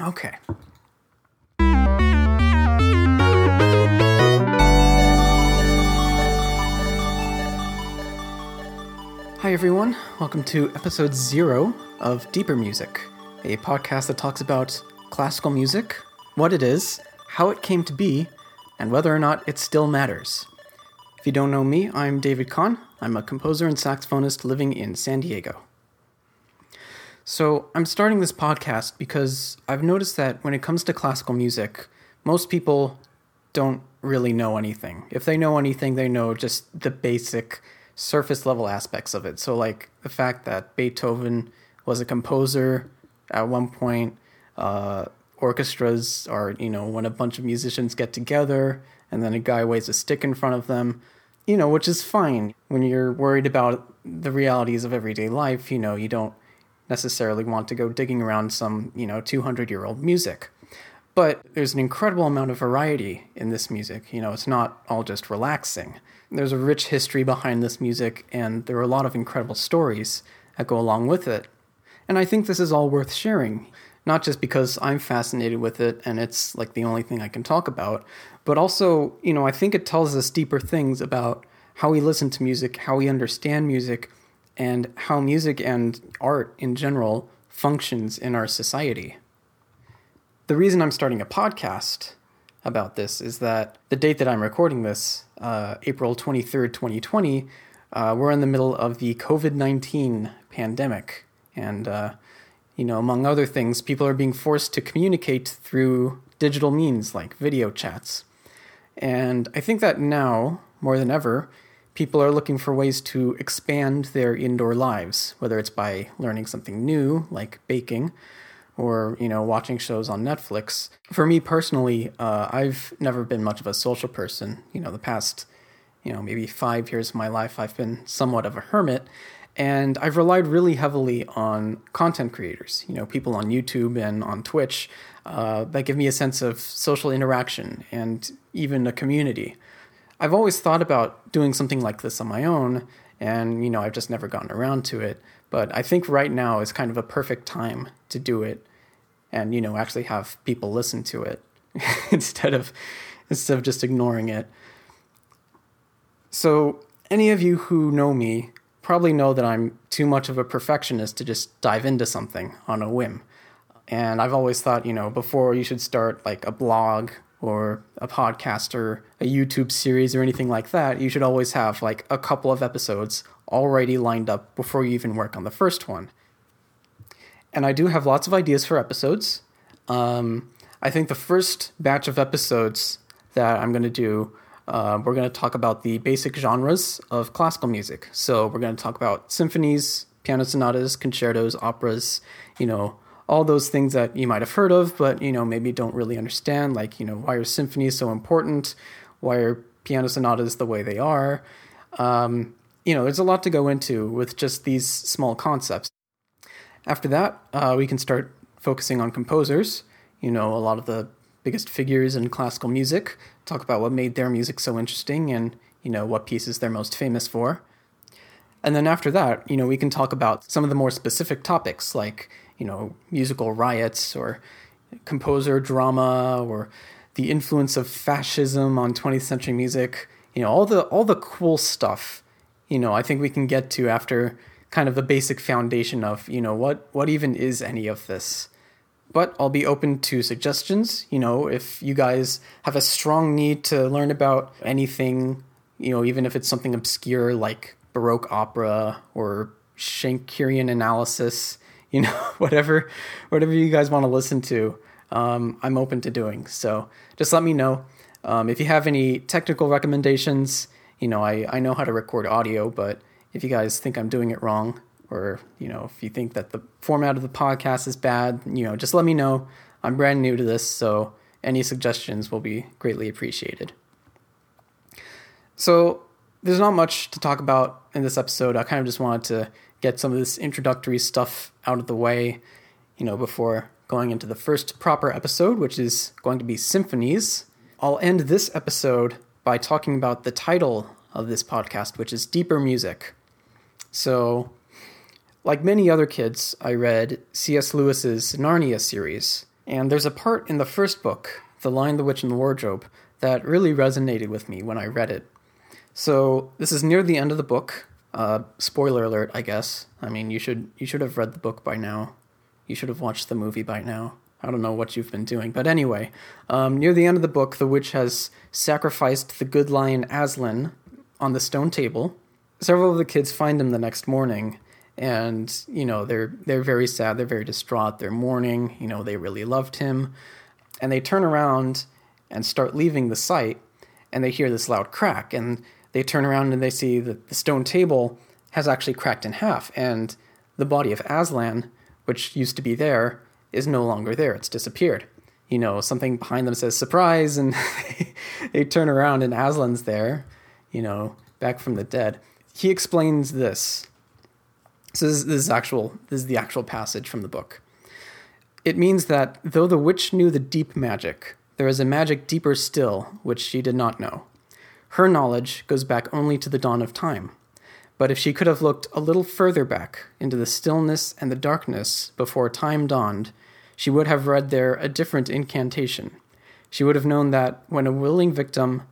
Okay. Hi, everyone. Welcome to episode zero of Deeper Music, a podcast that talks about classical music, what it is, how it came to be, and whether or not it still matters. If you don't know me, I'm David Kahn. I'm a composer and saxophonist living in San Diego. So, I'm starting this podcast because I've noticed that when it comes to classical music, most people don't really know anything. If they know anything, they know just the basic surface level aspects of it. So, like the fact that Beethoven was a composer at one point, uh, orchestras are, you know, when a bunch of musicians get together and then a guy waves a stick in front of them, you know, which is fine. When you're worried about the realities of everyday life, you know, you don't necessarily want to go digging around some, you know, 200 year old music. But there's an incredible amount of variety in this music. You know, it's not all just relaxing. There's a rich history behind this music, and there are a lot of incredible stories that go along with it. And I think this is all worth sharing, not just because I'm fascinated with it and it's like the only thing I can talk about, but also, you know, I think it tells us deeper things about how we listen to music, how we understand music, and how music and art in general functions in our society. The reason I'm starting a podcast about this is that the date that I'm recording this, uh, April 23rd, 2020, uh, we're in the middle of the COVID 19 pandemic. And, uh, you know, among other things, people are being forced to communicate through digital means like video chats. And I think that now, more than ever, people are looking for ways to expand their indoor lives, whether it's by learning something new, like baking, or you know watching shows on Netflix. For me personally, uh, I've never been much of a social person. You know, the past you know maybe five years of my life, I've been somewhat of a hermit, and I've relied really heavily on content creators. You know, people on YouTube and on Twitch uh, that give me a sense of social interaction and even a community. I've always thought about doing something like this on my own, and you know I've just never gotten around to it. But I think right now is kind of a perfect time to do it and you know actually have people listen to it instead of instead of just ignoring it. So any of you who know me probably know that I'm too much of a perfectionist to just dive into something on a whim. And I've always thought, you know, before you should start like a blog or a podcast or a YouTube series or anything like that, you should always have like a couple of episodes already lined up before you even work on the first one and I do have lots of ideas for episodes. Um, I think the first batch of episodes that I'm going to do, uh, we're going to talk about the basic genres of classical music. So we're going to talk about symphonies, piano sonatas, concertos, operas, you know, all those things that you might have heard of, but you know maybe don't really understand. Like you know, why are symphonies so important? Why are piano sonatas the way they are? Um, you know, there's a lot to go into with just these small concepts. After that, uh, we can start focusing on composers, you know, a lot of the biggest figures in classical music, talk about what made their music so interesting and, you know, what pieces they're most famous for. And then after that, you know, we can talk about some of the more specific topics like, you know, musical riots or composer drama or the influence of fascism on 20th century music, you know, all the all the cool stuff, you know, I think we can get to after kind of the basic foundation of you know what what even is any of this but I'll be open to suggestions. You know, if you guys have a strong need to learn about anything, you know, even if it's something obscure like Baroque opera or Schenkerian analysis, you know, whatever, whatever you guys want to listen to, um, I'm open to doing. So just let me know. Um, if you have any technical recommendations, you know, I, I know how to record audio, but if you guys think I'm doing it wrong, or you know, if you think that the format of the podcast is bad, you know, just let me know. I'm brand new to this, so any suggestions will be greatly appreciated. So, there's not much to talk about in this episode. I kind of just wanted to get some of this introductory stuff out of the way, you know, before going into the first proper episode, which is going to be symphonies. I'll end this episode by talking about the title of this podcast, which is Deeper Music. So, like many other kids, I read C.S. Lewis's Narnia series, And there's a part in the first book, The Lion, the Witch, and the Wardrobe, that really resonated with me when I read it. So this is near the end of the book. Uh, spoiler alert, I guess. I mean, you should you should have read the book by now. You should have watched the movie by now. I don't know what you've been doing, but anyway, um, near the end of the book, the witch has sacrificed the good lion Aslan on the stone table. Several of the kids find him the next morning, and you know they're they're very sad, they're very distraught, they're mourning. You know they really loved him, and they turn around and start leaving the site, and they hear this loud crack, and they turn around and they see that the stone table has actually cracked in half, and the body of Aslan, which used to be there, is no longer there. It's disappeared. You know, something behind them says surprise, and they turn around and Aslan's there, you know, back from the dead. He explains this. So this, this is actual. This is the actual passage from the book. It means that though the witch knew the deep magic, there is a magic deeper still which she did not know. Her knowledge goes back only to the dawn of time. But if she could have looked a little further back into the stillness and the darkness before time dawned, she would have read there a different incantation. She would have known that when a willing victim,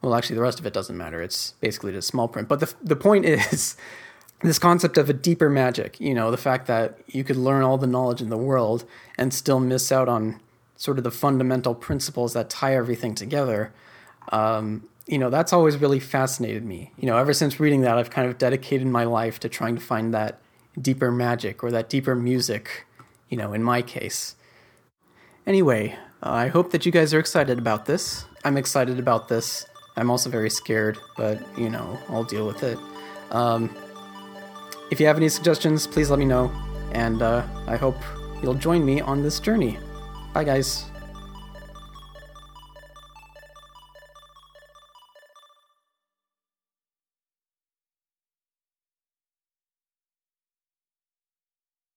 well, actually, the rest of it doesn't matter. It's basically just small print. But the, the point is this concept of a deeper magic, you know, the fact that you could learn all the knowledge in the world and still miss out on sort of the fundamental principles that tie everything together. Um, you know, that's always really fascinated me. You know, ever since reading that, I've kind of dedicated my life to trying to find that deeper magic or that deeper music, you know, in my case. Anyway, uh, I hope that you guys are excited about this. I'm excited about this. I'm also very scared, but, you know, I'll deal with it. Um, if you have any suggestions, please let me know, and uh, I hope you'll join me on this journey. Bye, guys.